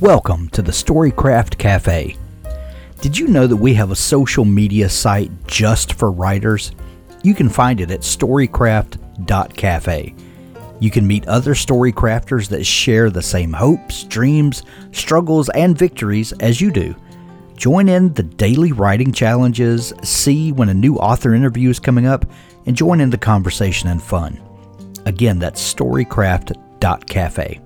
Welcome to the Storycraft Cafe. Did you know that we have a social media site just for writers? You can find it at storycraft.cafe. You can meet other storycrafters that share the same hopes, dreams, struggles, and victories as you do. Join in the daily writing challenges, see when a new author interview is coming up, and join in the conversation and fun. Again, that's storycraft.cafe.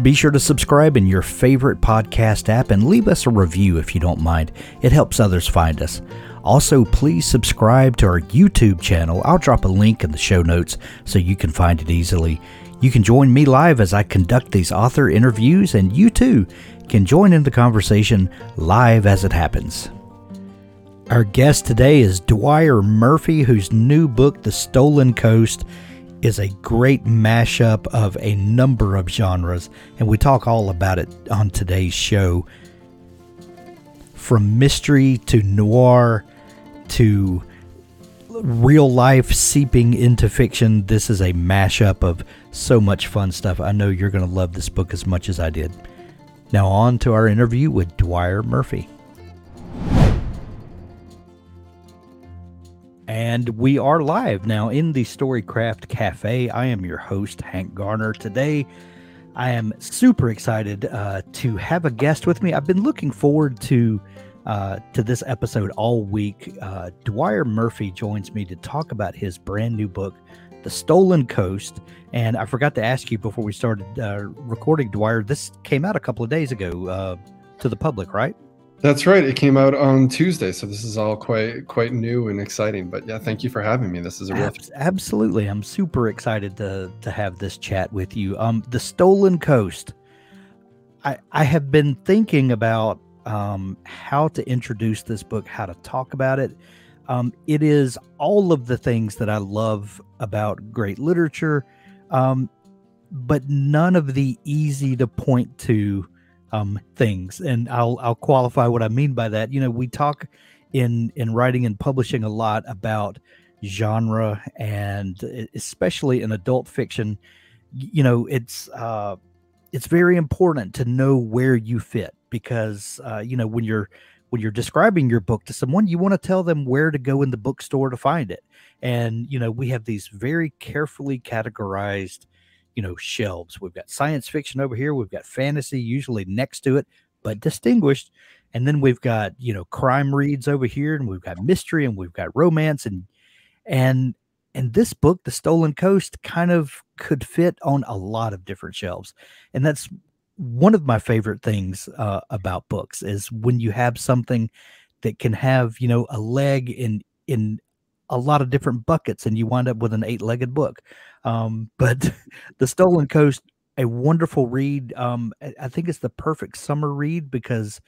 Be sure to subscribe in your favorite podcast app and leave us a review if you don't mind. It helps others find us. Also, please subscribe to our YouTube channel. I'll drop a link in the show notes so you can find it easily. You can join me live as I conduct these author interviews, and you too can join in the conversation live as it happens. Our guest today is Dwyer Murphy, whose new book, The Stolen Coast, is a great mashup of a number of genres, and we talk all about it on today's show. From mystery to noir to real life seeping into fiction, this is a mashup of so much fun stuff. I know you're going to love this book as much as I did. Now, on to our interview with Dwyer Murphy. And we are live now in the Storycraft Cafe. I am your host, Hank Garner. Today, I am super excited uh, to have a guest with me. I've been looking forward to uh, to this episode all week. Uh, Dwyer Murphy joins me to talk about his brand new book, The Stolen Coast. And I forgot to ask you before we started uh, recording, Dwyer. This came out a couple of days ago uh, to the public, right? That's right. It came out on Tuesday, so this is all quite quite new and exciting. But yeah, thank you for having me. This is a real absolutely. I'm super excited to to have this chat with you. Um, the Stolen Coast. I I have been thinking about um how to introduce this book, how to talk about it. Um, it is all of the things that I love about great literature, um, but none of the easy to point to um, things, and I'll I'll qualify what I mean by that. You know, we talk in in writing and publishing a lot about genre, and especially in adult fiction. You know, it's uh, it's very important to know where you fit because uh, you know when you're when you're describing your book to someone, you want to tell them where to go in the bookstore to find it. And you know, we have these very carefully categorized you know shelves. We've got science fiction over here. We've got fantasy usually next to it, but distinguished. And then we've got you know crime reads over here, and we've got mystery, and we've got romance, and and and this book, The Stolen Coast, kind of could fit on a lot of different shelves, and that's one of my favorite things uh, about books is when you have something that can have you know a leg in in a lot of different buckets and you wind up with an eight-legged book um, but the stolen coast a wonderful read. Um, i think it's the perfect summer read because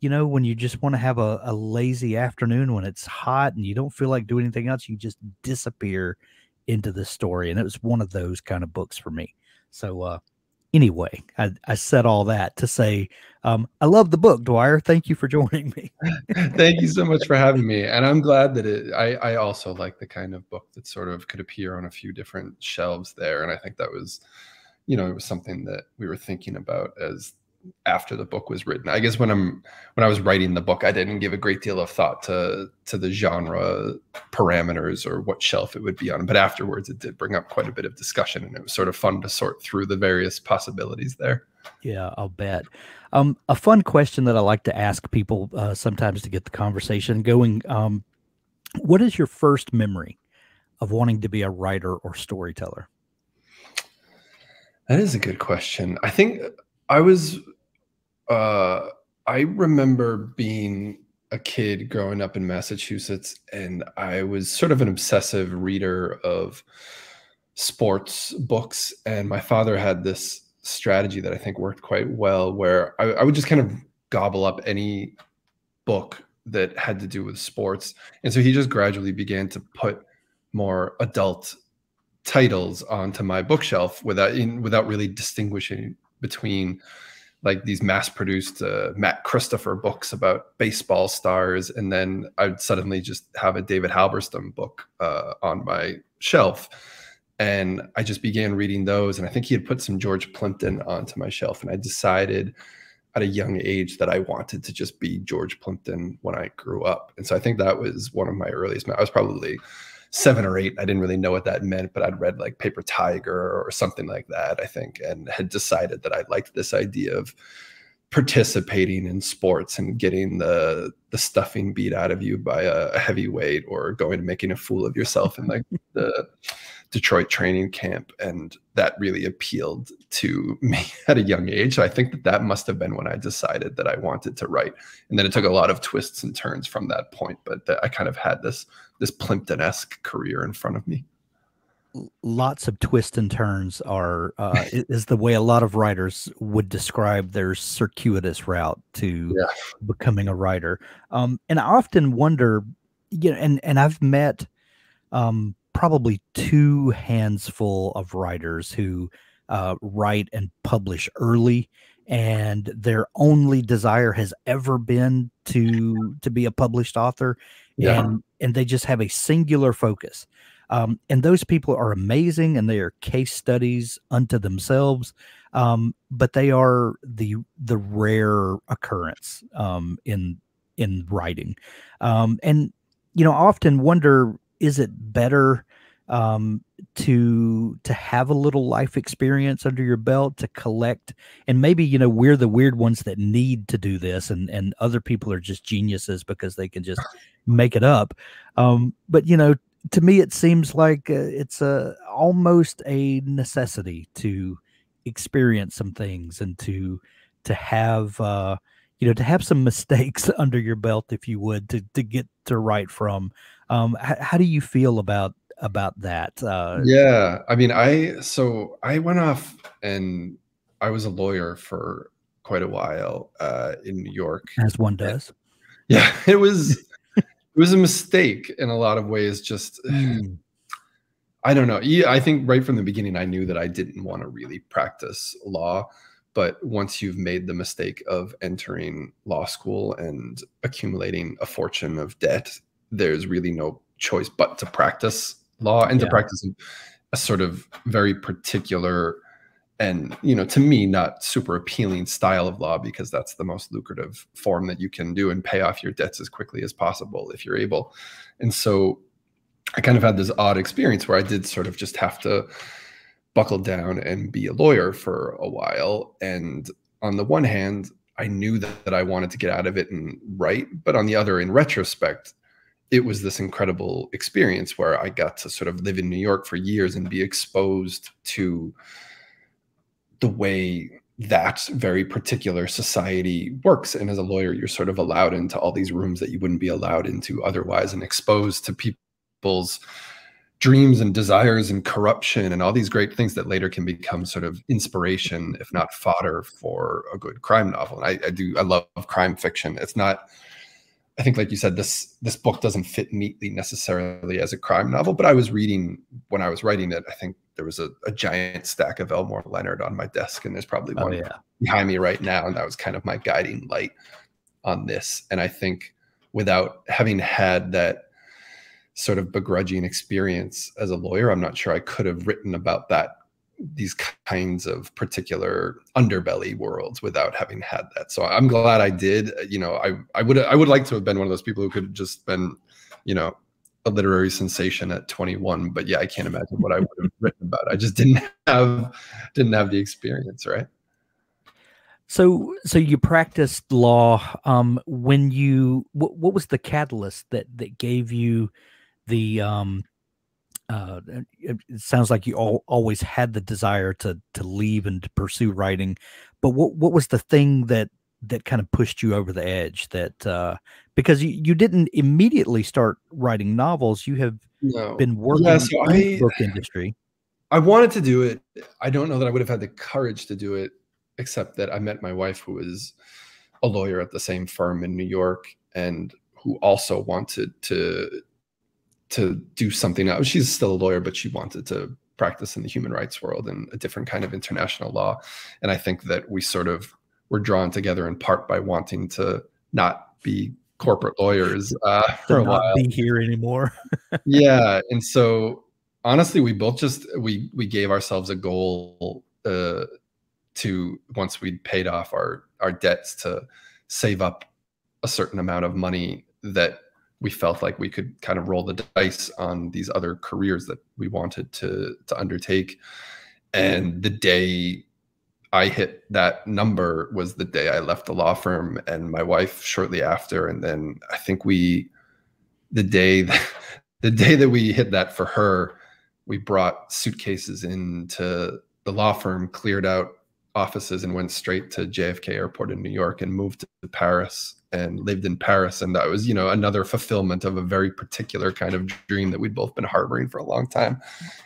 you know when you just want to have a, a lazy afternoon when it's hot and you don't feel like doing anything else you just disappear into the story and it was one of those kind of books for me. So uh anyway, I, I said all that to say um, I love the book, Dwyer. Thank you for joining me. Thank you so much for having me, and I'm glad that it. I I also like the kind of book that sort of could appear on a few different shelves there, and I think that was, you know, it was something that we were thinking about as after the book was written. I guess when I'm when I was writing the book, I didn't give a great deal of thought to to the genre parameters or what shelf it would be on. But afterwards, it did bring up quite a bit of discussion, and it was sort of fun to sort through the various possibilities there. Yeah, I'll bet. Um, a fun question that I like to ask people uh, sometimes to get the conversation going. Um, what is your first memory of wanting to be a writer or storyteller? That is a good question. I think I was uh, I remember being a kid growing up in Massachusetts, and I was sort of an obsessive reader of sports books. And my father had this strategy that I think worked quite well, where I, I would just kind of gobble up any book that had to do with sports, and so he just gradually began to put more adult titles onto my bookshelf without in, without really distinguishing between like these mass-produced uh, Matt Christopher books about baseball stars, and then I'd suddenly just have a David Halberstam book uh, on my shelf, and I just began reading those. And I think he had put some George Plimpton onto my shelf, and I decided at a young age that I wanted to just be George Plimpton when I grew up, and so I think that was one of my earliest. I was probably seven or eight. I didn't really know what that meant, but I'd read like Paper Tiger or something like that, I think, and had decided that I liked this idea of participating in sports and getting the the stuffing beat out of you by a, a heavyweight or going and making a fool of yourself in like the Detroit training camp, and that really appealed to me at a young age. So I think that that must have been when I decided that I wanted to write, and then it took a lot of twists and turns from that point. But I kind of had this this Plimpton esque career in front of me. Lots of twists and turns are uh, is the way a lot of writers would describe their circuitous route to yeah. becoming a writer. Um, and I often wonder, you know, and and I've met um, probably two hands full of writers who uh, write and publish early and their only desire has ever been to to be a published author yeah. and and they just have a singular focus um, and those people are amazing and they are case studies unto themselves um, but they are the the rare occurrence um, in in writing um, and you know I often wonder is it better um, to to have a little life experience under your belt to collect and maybe you know we're the weird ones that need to do this and and other people are just geniuses because they can just make it up. Um, but you know to me it seems like uh, it's a almost a necessity to experience some things and to to have uh you know to have some mistakes under your belt if you would to to get to write from um h- how do you feel about about that. Uh, yeah, I mean, I so I went off and I was a lawyer for quite a while uh, in New York, as one does. Yeah, it was it was a mistake in a lot of ways. Just mm. I don't know. I think right from the beginning, I knew that I didn't want to really practice law. But once you've made the mistake of entering law school and accumulating a fortune of debt, there's really no choice but to practice law and yeah. to practice a sort of very particular and you know to me not super appealing style of law because that's the most lucrative form that you can do and pay off your debts as quickly as possible if you're able and so i kind of had this odd experience where i did sort of just have to buckle down and be a lawyer for a while and on the one hand i knew that, that i wanted to get out of it and write but on the other in retrospect it was this incredible experience where I got to sort of live in New York for years and be exposed to the way that very particular society works. And as a lawyer, you're sort of allowed into all these rooms that you wouldn't be allowed into otherwise and exposed to people's dreams and desires and corruption and all these great things that later can become sort of inspiration, if not fodder, for a good crime novel. And I, I do, I love crime fiction. It's not I think, like you said, this this book doesn't fit neatly necessarily as a crime novel. But I was reading when I was writing it. I think there was a, a giant stack of Elmore Leonard on my desk, and there's probably oh, one yeah. behind me right now. And that was kind of my guiding light on this. And I think without having had that sort of begrudging experience as a lawyer, I'm not sure I could have written about that these kinds of particular underbelly worlds without having had that. So I'm glad I did. You know, I I would I would like to have been one of those people who could just been, you know, a literary sensation at 21. But yeah, I can't imagine what I would have written about. I just didn't have didn't have the experience, right? So so you practiced law um when you what, what was the catalyst that that gave you the um uh, it, sounds like you all, always had the desire to to leave and to pursue writing, but what what was the thing that that kind of pushed you over the edge? That uh, because you, you didn't immediately start writing novels, you have no. been working yeah, so in I, the book industry. I wanted to do it. I don't know that I would have had the courage to do it, except that I met my wife, who was a lawyer at the same firm in New York, and who also wanted to to do something else. She's still a lawyer, but she wanted to practice in the human rights world and a different kind of international law. And I think that we sort of were drawn together in part by wanting to not be corporate lawyers uh, for a while. Be here anymore. yeah, and so honestly, we both just we we gave ourselves a goal uh, to once we'd paid off our our debts to save up a certain amount of money that we felt like we could kind of roll the dice on these other careers that we wanted to to undertake. And the day i hit that number was the day i left the law firm and my wife shortly after. And then i think we the day that, the day that we hit that for her we brought suitcases into the law firm cleared out offices and went straight to JFK airport in New York and moved to Paris and lived in Paris. And that was, you know, another fulfillment of a very particular kind of dream that we'd both been harboring for a long time.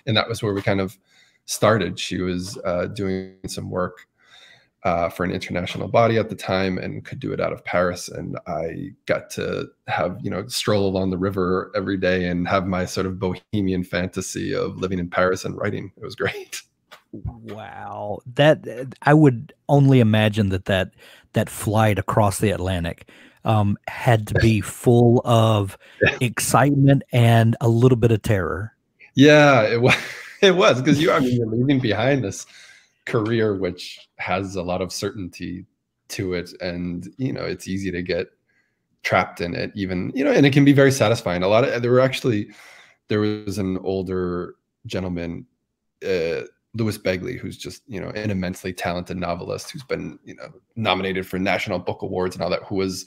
And that was where we kind of started. She was uh, doing some work uh, for an international body at the time and could do it out of Paris. And I got to have, you know, stroll along the river every day and have my sort of bohemian fantasy of living in Paris and writing. It was great. Wow, that I would only imagine that that that flight across the Atlantic um, had to be full of excitement and a little bit of terror. Yeah, it was. It was because you. I mean, you're leaving behind this career which has a lot of certainty to it, and you know, it's easy to get trapped in it. Even you know, and it can be very satisfying. A lot of there were actually there was an older gentleman. Uh, Louis Begley, who's just you know an immensely talented novelist who's been you know nominated for national book awards and all that, who was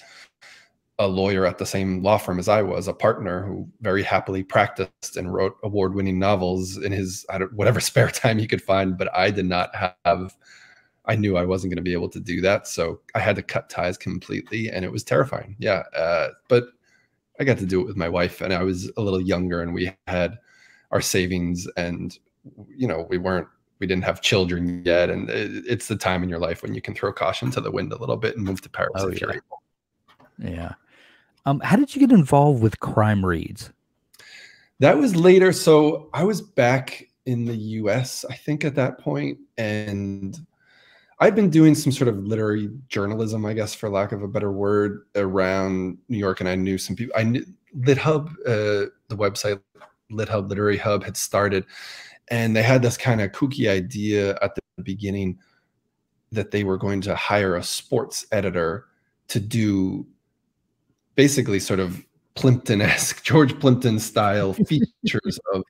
a lawyer at the same law firm as I was, a partner who very happily practiced and wrote award-winning novels in his whatever spare time he could find. But I did not have. I knew I wasn't going to be able to do that, so I had to cut ties completely, and it was terrifying. Yeah, uh, but I got to do it with my wife, and I was a little younger, and we had our savings, and you know we weren't we didn't have children yet, and it, it's the time in your life when you can throw caution to the wind a little bit and move to Paris oh, if yeah. you're able. Yeah. Um, how did you get involved with CrimeReads? That was later. So I was back in the U.S. I think at that point, and I'd been doing some sort of literary journalism, I guess, for lack of a better word, around New York, and I knew some people. I knew LitHub, uh, the website LitHub Literary Hub, had started, and they had this kind of kooky idea at the beginning that they were going to hire a sports editor to do basically sort of Plimpton-esque, George Plimpton style features of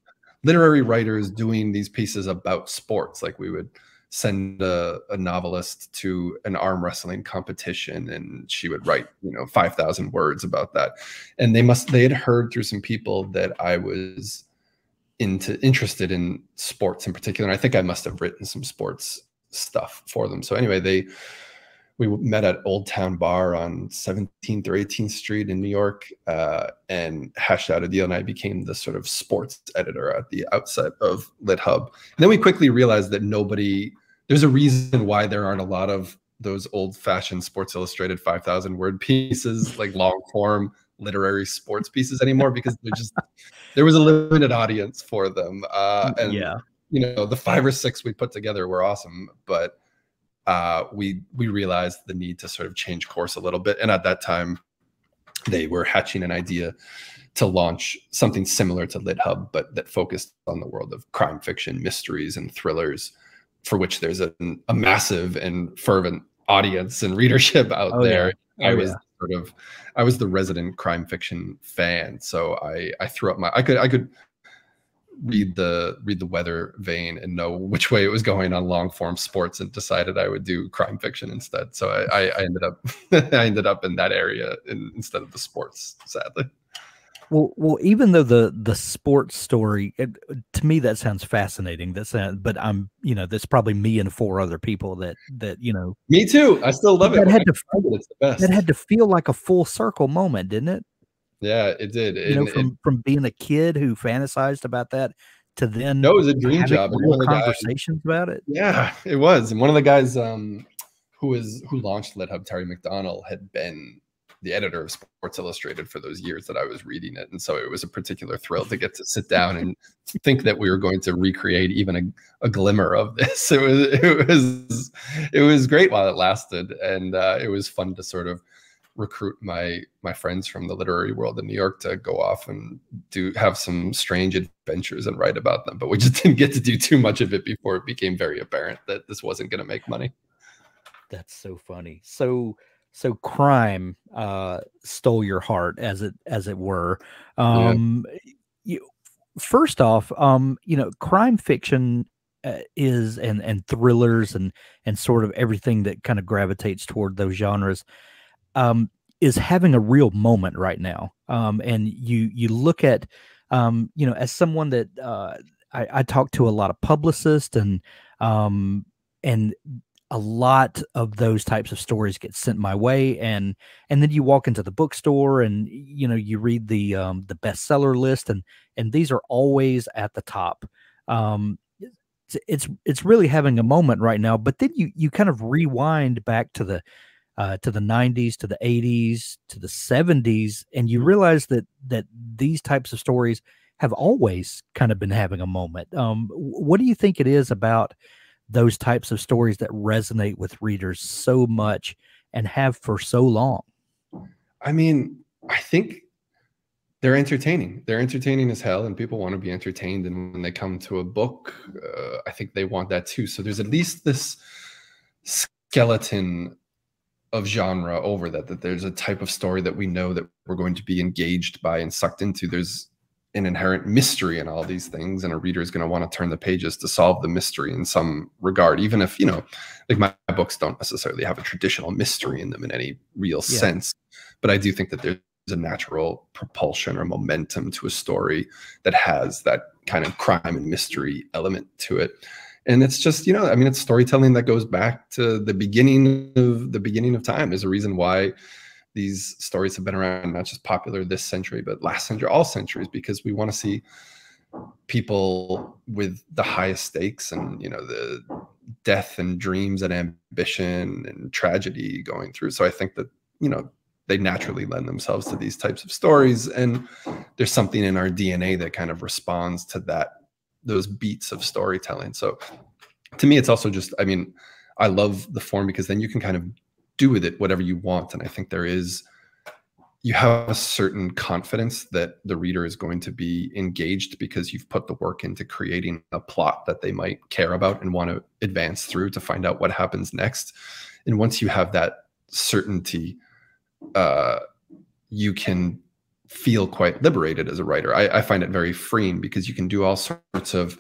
literary writers doing these pieces about sports. Like we would send a, a, novelist to an arm wrestling competition and she would write, you know, 5,000 words about that. And they must, they had heard through some people that I was into interested in sports in particular. And I think I must have written some sports stuff for them. So anyway, they we met at Old Town Bar on 17th or 18th Street in New York uh, and hashed out a deal. And I became the sort of sports editor at the outset of LitHub. And then we quickly realized that nobody, there's a reason why there aren't a lot of those old fashioned Sports Illustrated 5,000 word pieces, like long form literary sports pieces anymore because they're just there was a limited audience for them. Uh, and yeah, you know, the five or six we put together were awesome, but uh, we we realized the need to sort of change course a little bit. And at that time, they were hatching an idea to launch something similar to LitHub, but that focused on the world of crime fiction, mysteries, and thrillers, for which there's a, a massive and fervent audience and readership out oh, there. Yeah. Oh, I was yeah. Sort of I was the resident crime fiction fan, so I I threw up my I could I could read the read the weather vane and know which way it was going on long form sports and decided I would do crime fiction instead. So I, I, I ended up I ended up in that area in, instead of the sports, sadly. Well, well, even though the the sports story it, to me that sounds fascinating. That's but I'm you know that's probably me and four other people that that you know. Me too. I still love that it. Had to, it, That had to feel like a full circle moment, didn't it? Yeah, it did. You know, from from being a kid who fantasized about that to then no, it was a dream job. Real conversations guys, about it. Yeah, it was. And one of the guys um, who was who launched LitHub, Terry McDonell, had been the editor of Sports Illustrated for those years that I was reading it, and so it was a particular thrill to get to sit down and think that we were going to recreate even a, a glimmer of this. It was it was it was great while it lasted, and uh, it was fun to sort of recruit my my friends from the literary world in New York to go off and do have some strange adventures and write about them. But we just didn't get to do too much of it before it became very apparent that this wasn't going to make money. That's so funny. So so crime uh stole your heart as it as it were. Um yeah. you, first off, um you know, crime fiction uh, is and and thrillers and and sort of everything that kind of gravitates toward those genres um, is having a real moment right now. Um, and you you look at um, you know as someone that uh, I, I talk to a lot of publicists and um, and a lot of those types of stories get sent my way and and then you walk into the bookstore and you know you read the um, the bestseller list and and these are always at the top. Um, it's, it's it's really having a moment right now but then you you kind of rewind back to the uh, to the 90s to the 80s to the 70s and you realize that that these types of stories have always kind of been having a moment. Um, what do you think it is about those types of stories that resonate with readers so much and have for so long. I mean i think they're entertaining. They're entertaining as hell and people want to be entertained and when they come to a book uh, i think they want that too. So there's at least this skeleton of genre over that that there's a type of story that we know that we're going to be engaged by and sucked into. There's an inherent mystery in all these things and a reader is going to want to turn the pages to solve the mystery in some regard even if you know like my, my books don't necessarily have a traditional mystery in them in any real yeah. sense but i do think that there's a natural propulsion or momentum to a story that has that kind of crime and mystery element to it and it's just you know i mean it's storytelling that goes back to the beginning of the beginning of time is a reason why these stories have been around not just popular this century but last century all centuries because we want to see people with the highest stakes and you know the death and dreams and ambition and tragedy going through so i think that you know they naturally lend themselves to these types of stories and there's something in our dna that kind of responds to that those beats of storytelling. So to me, it's also just, I mean, I love the form because then you can kind of do with it whatever you want. And I think there is, you have a certain confidence that the reader is going to be engaged because you've put the work into creating a plot that they might care about and want to advance through to find out what happens next. And once you have that certainty, uh, you can feel quite liberated as a writer. I, I, find it very freeing because you can do all sorts of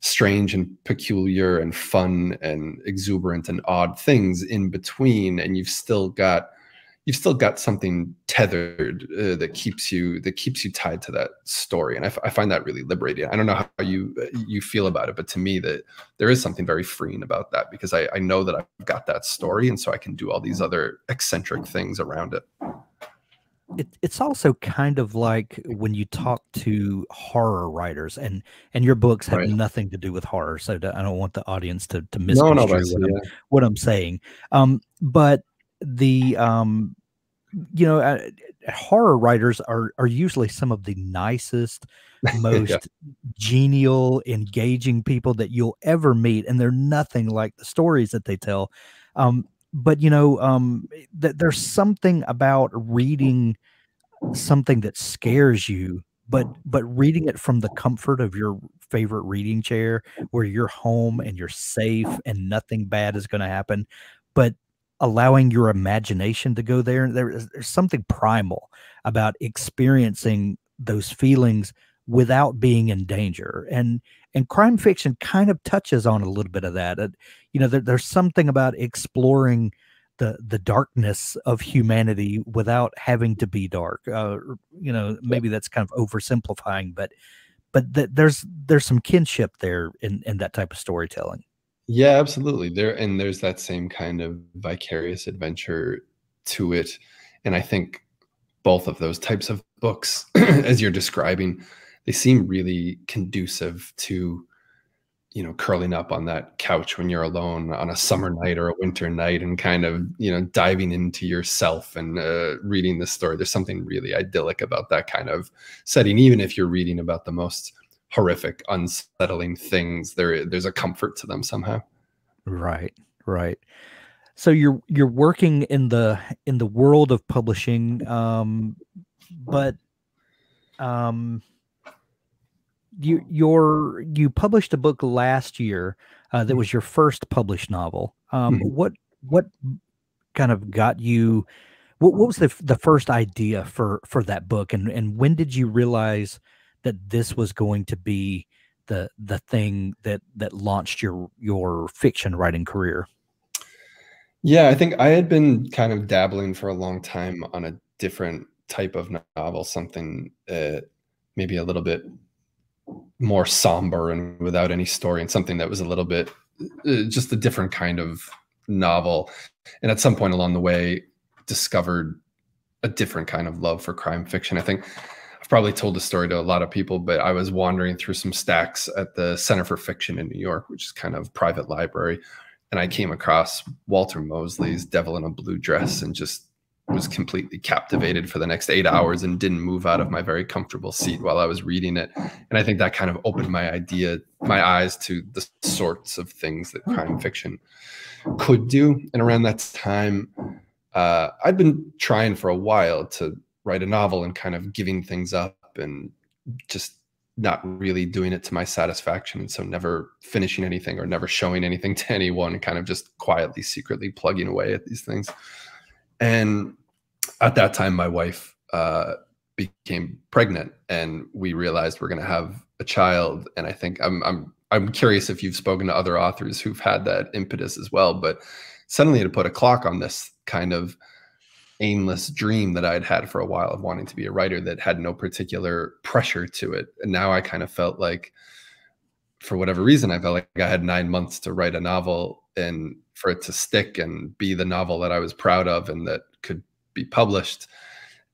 strange and peculiar and fun and exuberant and odd things in between, and you've still got you've still got something tethered uh, that keeps you that keeps you tied to that story and I, find that really liberating. I don't know how you you feel about it but to me that there is something very freeing about that because I, I know that i've got that story and so i can do all these other eccentric things around it it, it's also kind of like when you talk to horror writers and and your books have right. nothing to do with horror so to, i don't want the audience to to misconstrue no, no, what, yeah. I'm, what, I'm, saying um but the um you know uh, horror writers are are usually some of the nicest most yeah. genial engaging people that you'll ever meet and they're nothing like the stories that they tell um but you know um th- there's something about reading something that scares you but but reading it from the comfort of your favorite reading chair where you're home and you're safe and nothing bad is going to happen but allowing your imagination to go there there's something primal about experiencing those feelings without being in danger and and crime fiction kind of touches on a little bit of that uh, you know there, there's something about exploring the the darkness of humanity without having to be dark uh, you know maybe that's kind of oversimplifying but but th- there's there's some kinship there in in that type of storytelling. Yeah absolutely there and there's that same kind of vicarious adventure to it and i think both of those types of books as you're describing they seem really conducive to you know curling up on that couch when you're alone on a summer night or a winter night and kind of you know diving into yourself and uh, reading the story. There's something really idyllic about that kind of setting even if you're reading about the most horrific unsettling things there there's a comfort to them somehow. Right right. So you're you're working in the in the world of publishing um but um you your you published a book last year uh, that mm-hmm. was your first published novel. Um, mm-hmm. What what kind of got you? What, what was the the first idea for for that book, and and when did you realize that this was going to be the the thing that that launched your your fiction writing career? Yeah, I think I had been kind of dabbling for a long time on a different type of novel, something uh, maybe a little bit more somber and without any story and something that was a little bit uh, just a different kind of novel. And at some point along the way discovered a different kind of love for crime fiction. I think i've probably told the story to a lot of people but i was wandering through some stacks at the center for fiction in new york which is kind of private library. And i came across walter mosley's devil in a blue dress and just was completely captivated for the next eight hours and didn't move out of my very comfortable seat while I was reading it. And I think that kind of opened my idea, my eyes to the sorts of things that crime fiction could do. And around that time, uh, I'd been trying for a while to write a novel and kind of giving things up and just not really doing it to my satisfaction. And so never finishing anything or never showing anything to anyone, kind of just quietly, secretly plugging away at these things. And at that time, my wife uh, became pregnant, and we realized we're going to have a child. And I think I'm I'm I'm curious if you've spoken to other authors who've had that impetus as well. But suddenly, to put a clock on this kind of aimless dream that I'd had for a while of wanting to be a writer that had no particular pressure to it, and now I kind of felt like, for whatever reason, I felt like I had nine months to write a novel and for it to stick and be the novel that I was proud of and that could be published.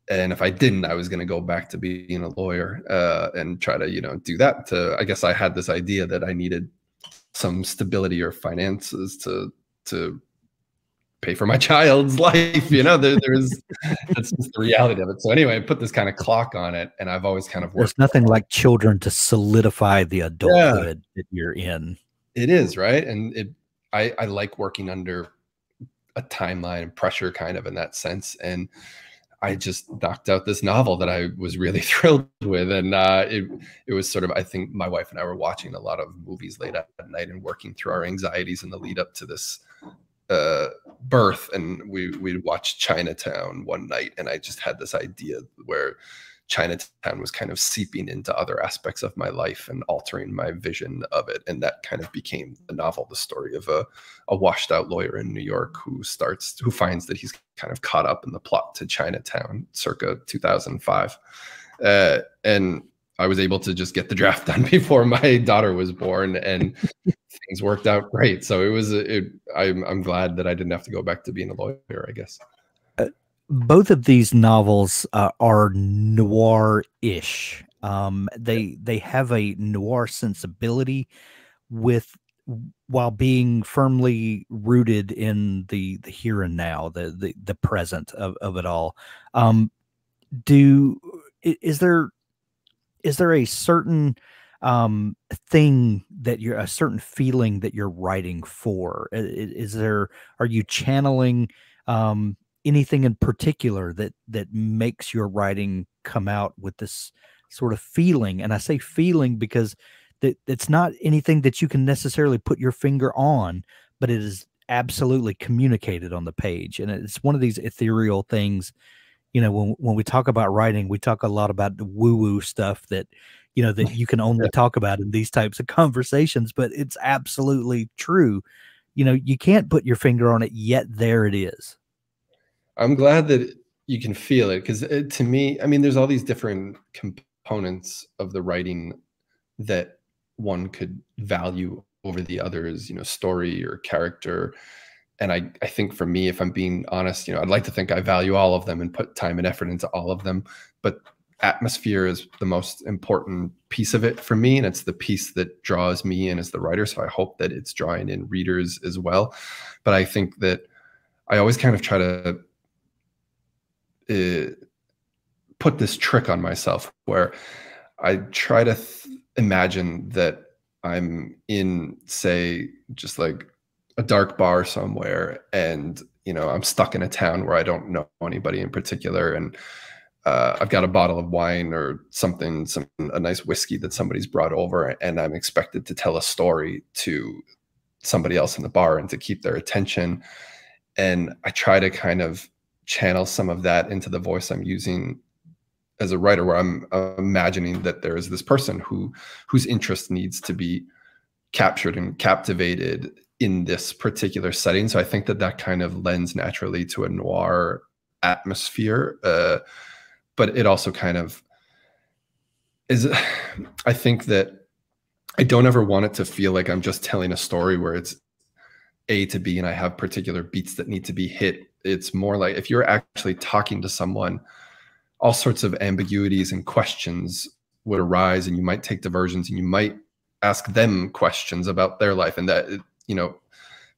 And if i didn't i was going to go back to being a lawyer uh, and try to you know do that to i guess i had this idea that i needed some stability or finances to to pay for my child's life you know? There, there's that's just the reality of it. So anyway i put this kind of clock on it and i've always kind of worked there's nothing like children to solidify the adulthood yeah. that you're in. It is right? And it i i like working under a timeline and pressure kind of in that sense. And I just knocked out this novel that I was really thrilled with. And uh, it, it was sort of, I think my wife and I were watching a lot of movies late at night and working through our anxieties in the lead up to this uh, birth. And we, we'd watch Chinatown one night. And I just had this idea where Chinatown was kind of seeping into other aspects of my life and altering my vision of it. And that kind of became the novel, the story of a, a washed out lawyer in New York who starts, who finds that he's kind of caught up in the plot to Chinatown circa 2005. Uh, and I was able to just get the draft done before my daughter was born and things worked out great. So it was, it, I'm, I'm glad that I didn't have to go back to being a lawyer, I guess both of these novels uh, are noir-ish. Um, they they have a noir sensibility with while being firmly rooted in the the here and now, the the, the present of, of it all. Um, do is there is there a certain um thing that you're a certain feeling that you're writing for is, is there are you channeling um anything in particular that that makes your writing come out with this sort of feeling? And i say feeling because that it's not anything that you can necessarily put your finger on but it is absolutely communicated on the page. And it's one of these ethereal things you know when when we talk about writing we talk a lot about the woo woo stuff that you know that you can only talk about in these types of conversations but it's absolutely true. You know you can't put your finger on it yet there it is I'm glad that you can feel it because uh, to me, I mean, there's all these different components of the writing that one could value over the others, you know, story or character. And I, I think for me, if I'm being honest, you know, I'd like to think I value all of them and put time and effort into all of them. But atmosphere is the most important piece of it for me and it's the piece that draws me in as the writer so i hope that it's drawing in readers as well but i think that i always kind of try to uh, put this trick on myself where i try to th- imagine that i'm in say just like a dark bar somewhere and you know i'm stuck in a town where i don't know anybody in particular and uh, I've got a bottle of wine or something, some a nice whiskey that somebody's brought over, and I'm expected to tell a story to somebody else in the bar and to keep their attention. And I try to kind of channel some of that into the voice I'm using as a writer, where I'm imagining that there is this person who whose interest needs to be captured and captivated in this particular setting. So I think that that kind of lends naturally to a noir atmosphere. Uh, but it also kind of is i think that i don't ever want it to feel like i'm just telling a story where it's a to b and i have particular beats that need to be hit it's more like if you're actually talking to someone all sorts of ambiguities and questions would arise and you might take diversions and you might ask them questions about their life and that you know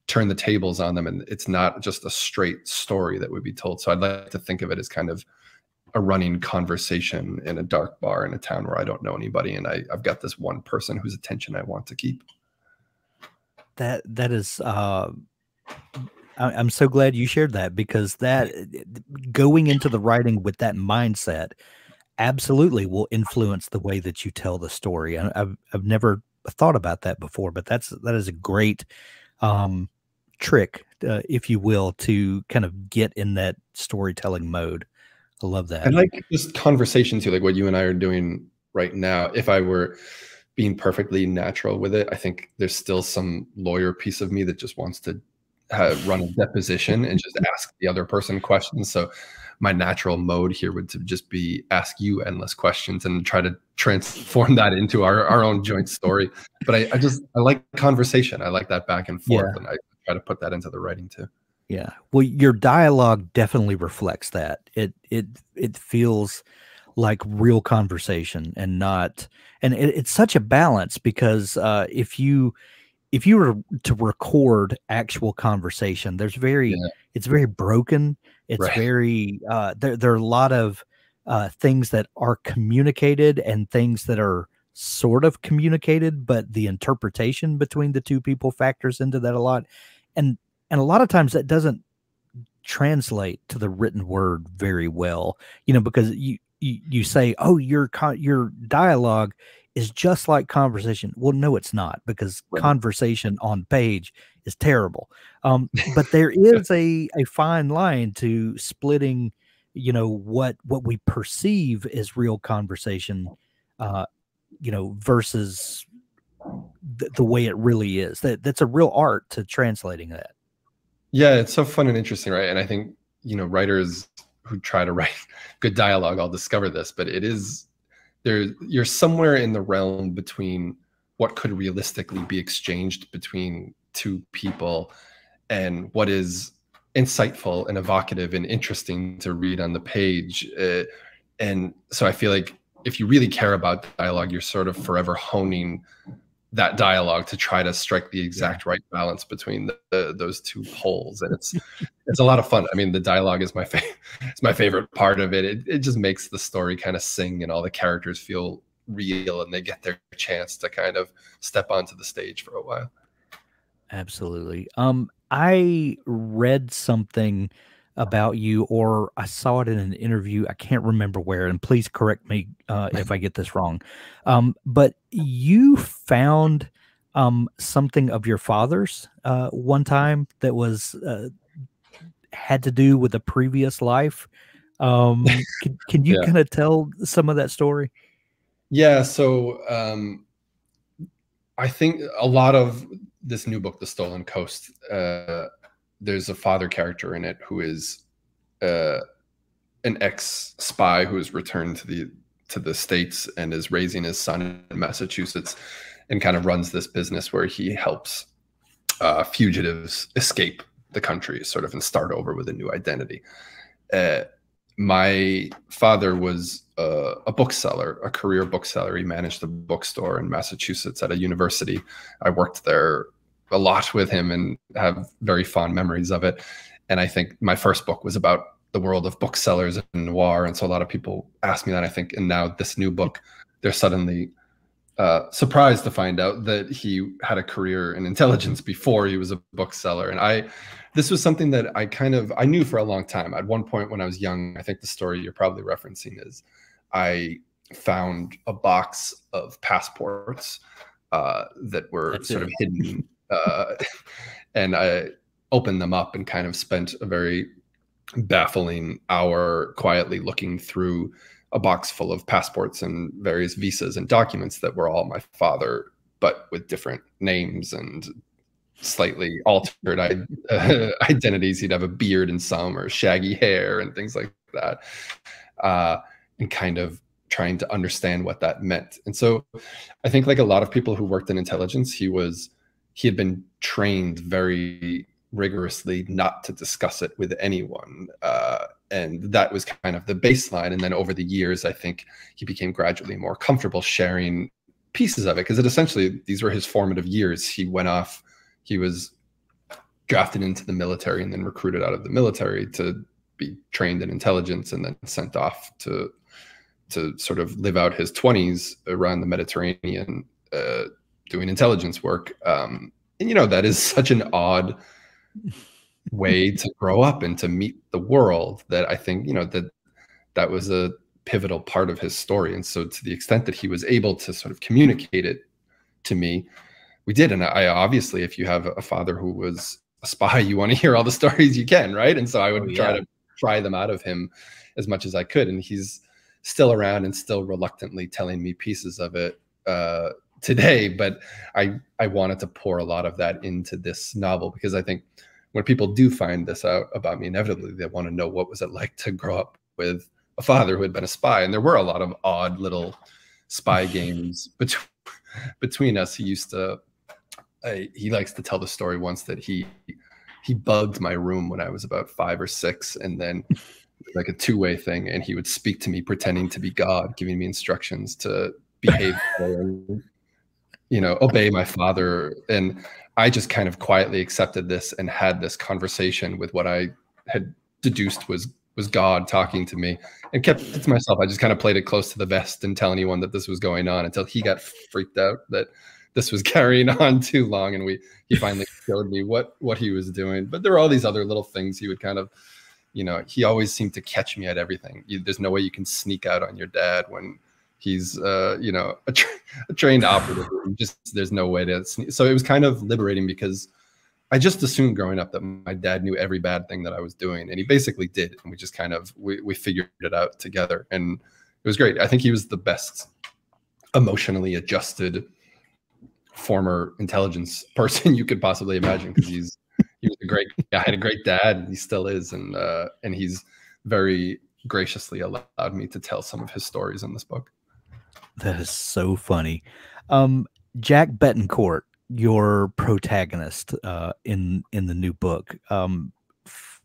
turn the tables on them and it's not just a straight story that would be told so i'd like to think of it as kind of a running conversation in a dark bar in a town where I don't know anybody, and I, I've got this one person whose attention I want to keep. That that is, uh, I'm so glad you shared that because that going into the writing with that mindset absolutely will influence the way that you tell the story. I, I've I've never thought about that before, but that's that is a great um, trick, uh, if you will, to kind of get in that storytelling mode. I love that. And like just conversation too, like what you and I are doing right now. If I were being perfectly natural with it, I think there's still some lawyer piece of me that just wants to have, run a deposition and just ask the other person questions. So my natural mode here would to just be ask you endless questions and try to transform that into our, our own joint story. But I, I just I like conversation. I like that back and forth, yeah. and I try to put that into the writing too. Yeah. Well, your dialogue definitely reflects that. It it it feels like real conversation and not and it, it's such a balance because uh if you if you were to record actual conversation there's very yeah. it's very broken it's right. very uh there, there are a lot of uh things that are communicated and things that are sort of communicated but the interpretation between the two people factors into that a lot and and a lot of times that doesn't translate to the written word very well you know because you you, you say oh your your dialogue is just like conversation well no it's not because right. conversation on page is terrible um, but there is a a fine line to splitting you know what what we perceive as real conversation uh you know versus th- the way it really is that that's a real art to translating that yeah, it's so fun and interesting, right? And I think, you know, writers who try to write good dialogue all discover this, but it is there you're somewhere in the realm between what could realistically be exchanged between two people and what is insightful and evocative and interesting to read on the page. Uh, and so I feel like if you really care about dialogue, you're sort of forever honing that dialogue to try to strike the exact right balance between the, the, those two poles. And it's it's a lot of fun. I mean the dialogue is my favorite it's my favorite part of it. it it just makes the story kind of sing and all the characters feel real and they get their chance to kind of step onto the stage for a while. Absolutely. Um i read something about you, or I saw it in an interview. I can't remember where, and please correct me uh, if I get this wrong. Um, but you found um, something of your father's uh, one time that was uh, had to do with a previous life. Um, can, can you yeah. kind of tell some of that story? Yeah. So um, I think a lot of this new book, The Stolen Coast, uh, there's a father character in it who is uh, an ex spy who has returned to the to the states and is raising his son in Massachusetts, and kind of runs this business where he helps uh, fugitives escape the country, sort of, and start over with a new identity. Uh, my father was a, a, bookseller, a career bookseller. He managed a bookstore in Massachusetts at a university. I worked there a lot with him and have very fond memories of it. And I think my first book was about the world of booksellers and noir. And so a lot of people ask me that, I think. And now this new book, they're suddenly uh, surprised to find out that he had a career in intelligence before he was a bookseller. And I, this was something that I kind of I knew for a long time. At one point when I was young, I think the story you're probably referencing is I found a box of passports uh, that were That's sort it. of hidden, uh, and I opened them up and kind of spent a very baffling hour quietly looking through a box full of passports and various visas and documents that were all my father, but with different names and slightly altered identities. He'd have a beard in some or shaggy hair and things like that. Uh, and kind of trying to understand what that meant. And so I think like a lot of people who worked in intelligence, he was he had been trained very rigorously not to discuss it with anyone. Uh, and that was kind of the baseline. And then over the years, I think he became gradually more comfortable sharing pieces of it because it essentially these were his formative years. He went off he was drafted into the military and then recruited out of the military to be trained in intelligence and then sent off to to sort of live out his 20s around the Mediterranean uh, doing intelligence work. Um, and you know that is such an odd way to grow up and to meet the world that I think you know that that was a pivotal part of his story. And so to the extent that he was able to sort of communicate it to me, we did. And I obviously, if you have a father who was a spy, you want to hear all the stories you can, right? And so I would oh, yeah. try to pry them out of him as much as I could. And he's still around and still reluctantly telling me pieces of it uh, today. But I I wanted to pour a lot of that into this novel because I think when people do find this out about me, inevitably they want to know what was it like to grow up with a father who had been a spy. And there were a lot of odd little spy games between between us. He used to I, he likes to tell the story once that he he bugged my room when I was about five or six, and then like a two way thing, and he would speak to me pretending to be God, giving me instructions to behave, you know, obey my father, and I just kind of quietly accepted this and had this conversation with what I had deduced was was God talking to me and kept it to myself. I just kind of played it close to the vest and tell anyone that this was going on until he got freaked out that this was carrying on too long and we he finally showed me what what he was doing. But there were all these other little things he would kind of you know he always seemed to catch me at everything. You, there's no way you can sneak out on your dad when he's uh you know a, tra- a trained operative just there's no way to so it was kind of liberating because i just assumed growing up that my dad knew every bad thing that i was doing and he basically did and we just kind of we, we figured it out together and it was great i think he was the best emotionally adjusted former intelligence person you could possibly imagine because he's he was a great guy, had a great dad, and he still is, and uh, and he's very graciously allowed me to tell some of his stories in this book. That is so funny. Um, Jack Betancourt, your protagonist uh, in in the new book, um, f-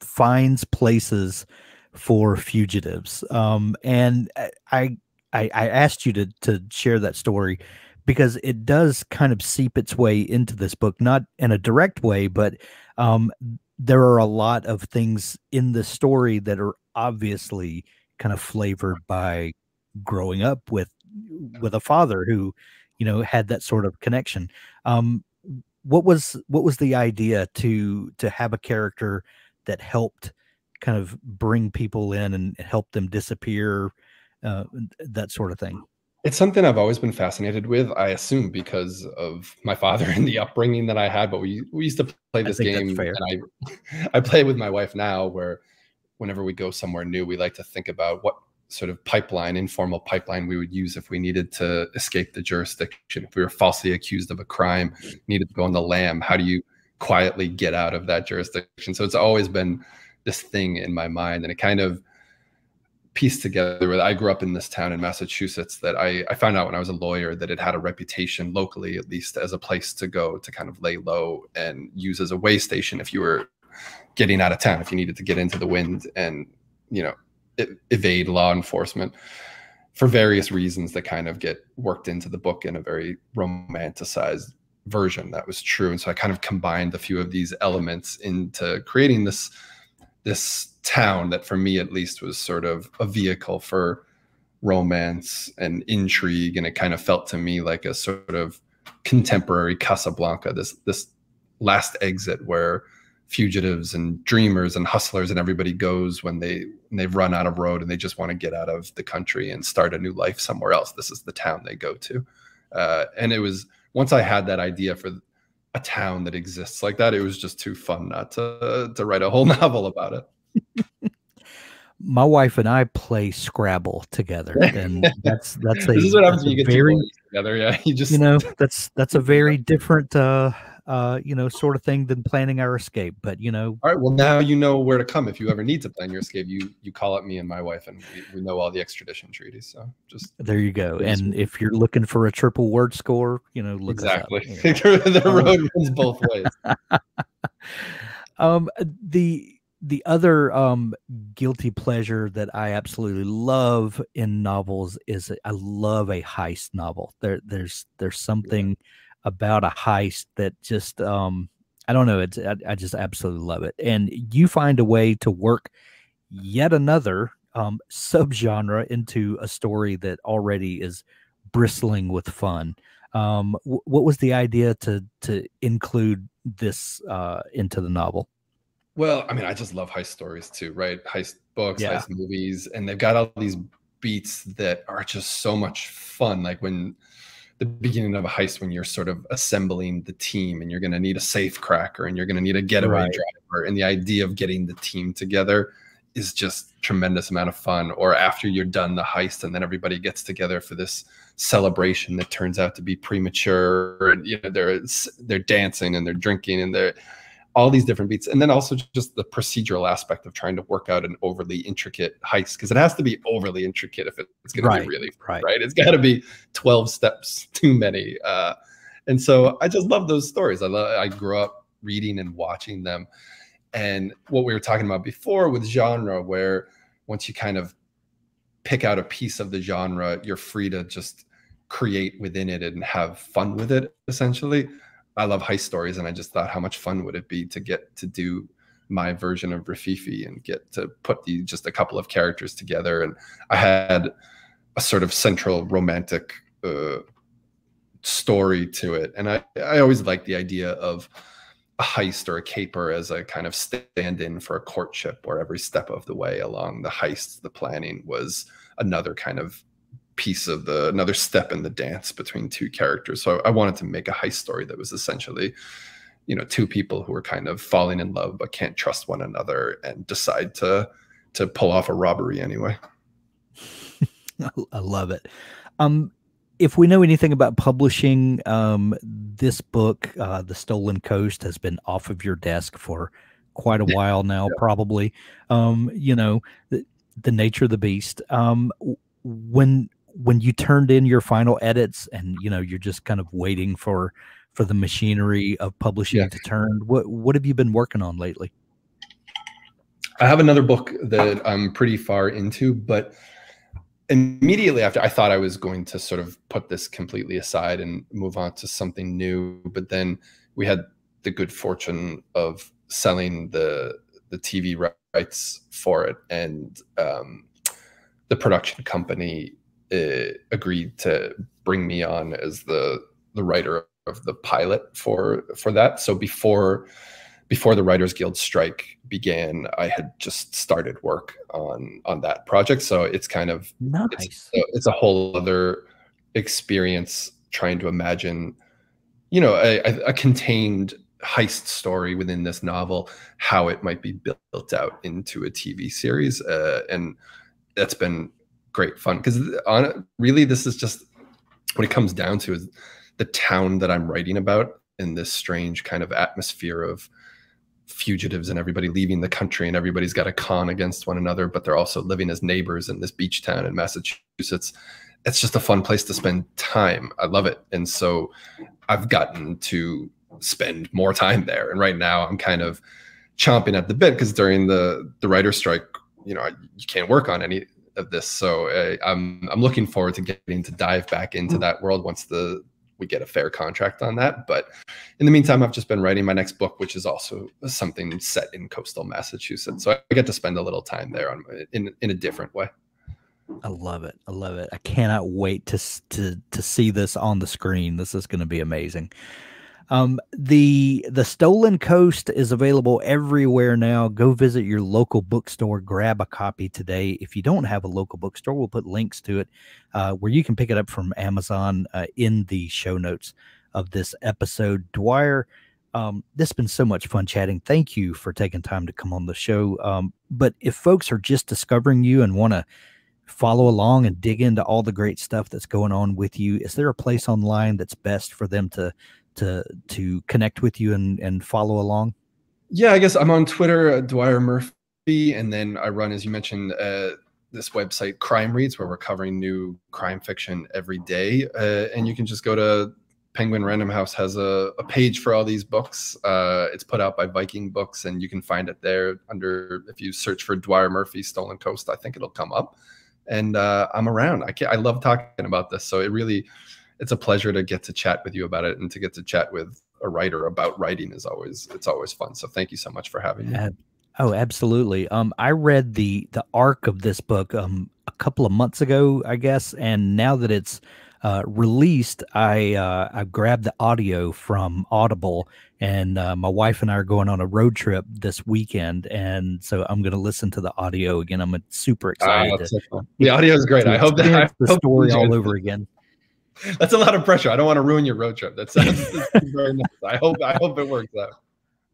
finds places for fugitives, um, and I, I I asked you to to share that story because it does kind of seep its way into this book, not in a direct way, but um, there are a lot of things in the story that are obviously kind of flavored by growing up with with a father who, you know, had that sort of connection. Um, what was what was the idea to to have a character that helped kind of bring people in and help them disappear, uh, that sort of thing? It's something I've always been fascinated with. I assume because of my father and the upbringing that I had. But we we used to play this game, and I I play with my wife now. Where whenever we go somewhere new, we like to think about what sort of pipeline, informal pipeline, we would use if we needed to escape the jurisdiction. If we were falsely accused of a crime, needed to go on the lam, how do you quietly get out of that jurisdiction? So it's always been this thing in my mind, and it kind of pieced together with I grew up in this town in Massachusetts that I, I found out when I was a lawyer that it had a reputation locally, at least as a place to go to kind of lay low and use as a way station if you were getting out of town, if you needed to get into the wind. And, you know, evade law enforcement for various reasons that kind of get worked into the book in a very romanticized version that was true. And so i kind of combined a few of these elements into creating this this town that for me at least was sort of a vehicle for romance and intrigue. And it kind of felt to me like a sort of contemporary casablanca this this last exit where fugitives and dreamers and hustlers and everybody goes when they when they've run out of road and they just want to get out of the country and start a new life somewhere else. This is the town they go to. Uh, and it was once i had that idea for a town that exists like that it was just too fun not to to write a whole novel about it. My wife and I play Scrabble together, and that's that's a, this is what happens when you get very, together. Yeah, you just you know that's that's a very different uh uh, you know, sort of thing than planning our escape. But you know, all right. Well, now you know where to come if you ever need to plan your escape. You you call up me and my wife, and we, we know all the extradition treaties. So just there you go. And if you're looking for a triple word score, you know, look exactly. the road runs both ways. um, the the other um guilty pleasure that I absolutely love in novels is I love a heist novel. There there's there's something. Yeah about a heist that just um I don't know. It's I, I, just absolutely love it. And you find a way to work yet another um, subgenre into a story that already is bristling with fun. Um, w- what was the idea to to include this uh, into the novel? Well, I mean, I just love heist stories too, right? Heist books, yeah. heist movies, and they've got all these beats that are just so much fun. Like when the beginning of a heist when you're sort of assembling the team and you're going to need a safe cracker and you're going to need a getaway right. driver and the idea of getting the team together is just tremendous amount of fun or after you're done the heist and then everybody gets together for this celebration that turns out to be premature and you know they're they're dancing and they're drinking and they're all these different beats. And then also just the procedural aspect of trying to work out an overly intricate heist because it has to be overly intricate if it's going right, to be really right. right? It's got to be 12 steps too many uh, and so i just love those stories. I love i grew up reading and watching them. And what we were talking about before with genre where once you kind of pick out a piece of the genre you're free to just create within it and have fun with it essentially I love heist stories, and I just thought how much fun would it be to get to do my version of Rififi and get to put the just a couple of characters together. And I had a sort of central romantic uh, story to it, and I I always liked the idea of a heist or a caper as a kind of stand-in for a courtship, where every step of the way along the heist, the planning was another kind of piece of the another step in the dance between two characters. So I wanted to make a heist story that was essentially, you know, two people who are kind of falling in love but can't trust one another and decide to to pull off a robbery anyway. I love it. Um, if we know anything about publishing, um, this book, uh, The Stolen Coast, has been off of your desk for quite a while now, yeah. probably. Um, you know, the, the nature of the beast. Um, when when you turned in your final edits and you know you're just kind of waiting for for the machinery of publishing yeah. to turn what what have you been working on lately i have another book that i'm pretty far into but immediately after i thought i was going to sort of put this completely aside and move on to something new but then we had the good fortune of selling the the tv rights for it and um, the production company uh, agreed to bring me on as the the writer of the pilot for for that. So before before the Writers Guild strike began, I had just started work on on that project. So it's kind of nice. It's, it's a whole other experience trying to imagine, you know, a, a contained heist story within this novel, how it might be built out into a TV series, uh, and that's been great fun because on really this is just what it comes down to is the town that I'm writing about in this strange kind of atmosphere of fugitives and everybody leaving the country and everybody's got a con against one another, but they're also living as neighbors in this beach town in Massachusetts. It's just a fun place to spend time. I love it. And so I've gotten to spend more time there. And right now I'm kind of chomping at the bit because during the the writer strike you know you can't work on any of this. So uh, I'm I'm looking forward to getting to dive back into that world once the we get a fair contract on that. But in the meantime, I've just been writing my next book, which is also something set in coastal Massachusetts. So I get to spend a little time there on in in a different way. I love it. I love it. I cannot wait to to to see this on the screen. This is going to be amazing. Um, the the Stolen Coast is available everywhere now. Go visit your local bookstore, grab a copy today. If you don't have a local bookstore, we'll put links to it uh, where you can pick it up from Amazon uh, in the show notes of this episode. Dwyer, um, this has been so much fun chatting. Thank you for taking time to come on the show. Um, but if folks are just discovering you and want to follow along and dig into all the great stuff that's going on with you, is there a place online that's best for them to to to connect with you and and follow along? Yeah, I guess I'm on Twitter, uh, Dwyer Murphy, and then I run, as you mentioned, uh, this website CrimeReads, where we're covering new crime fiction every day. Uh, and you can just go to Penguin Random House has a, a page for all these books. Uh, it's put out by Viking Books, and you can find it there under if you search for Dwyer Murphy Stolen Coast. I think it'll come up. And uh, I'm around. I I love talking about this, so it really it's a pleasure to get to chat with you about it and to get to chat with a writer about writing is always it's always fun. So thank you so much for having me. oh, absolutely. Um, I read the the arc of this book um a couple of months ago, I guess, and now that it's uh, released, I uh, I grabbed the audio from Audible, and uh, my wife and I are going on a road trip this weekend, and so I'm going to listen to the audio again. I'm super ah, excited. To, the audio is great. I hope that I the hope story all over again. That's a lot of pressure. I don't want to ruin your road trip. That sounds very nice. I hope I hope it works out.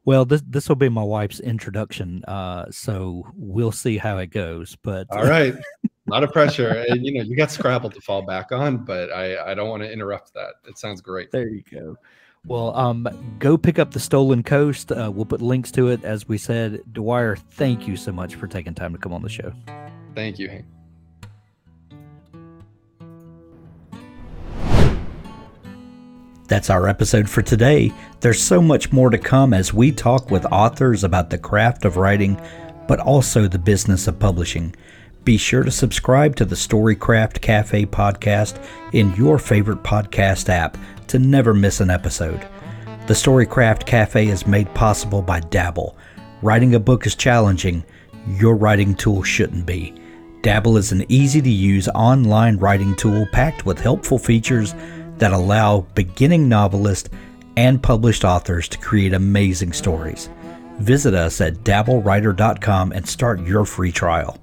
Well, this this will be my wife's introduction, uh, so we'll see how it goes. But all right, a lot of pressure. and, you know, you got Scrabble to fall back on, but I I don't want to interrupt that. It sounds great. There you go. Well, um, go pick up the Stolen Coast. Uh, we'll put links to it, as we said. Dwyer, thank you so much for taking time to come on the show. Thank you, Hank. That's our episode for today. There's so much more to come as we talk with authors about the craft of writing, but also the business of publishing. Be sure to subscribe to the Storycraft Cafe podcast in your favorite podcast app to never miss an episode. The Storycraft Cafe is made possible by Dabble. Writing a book is challenging, your writing tool shouldn't be. Dabble is an easy to use online writing tool packed with helpful features that allow beginning novelists and published authors to create amazing stories. Visit us at dabblewriter.com and start your free trial.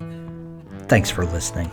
Thanks for listening.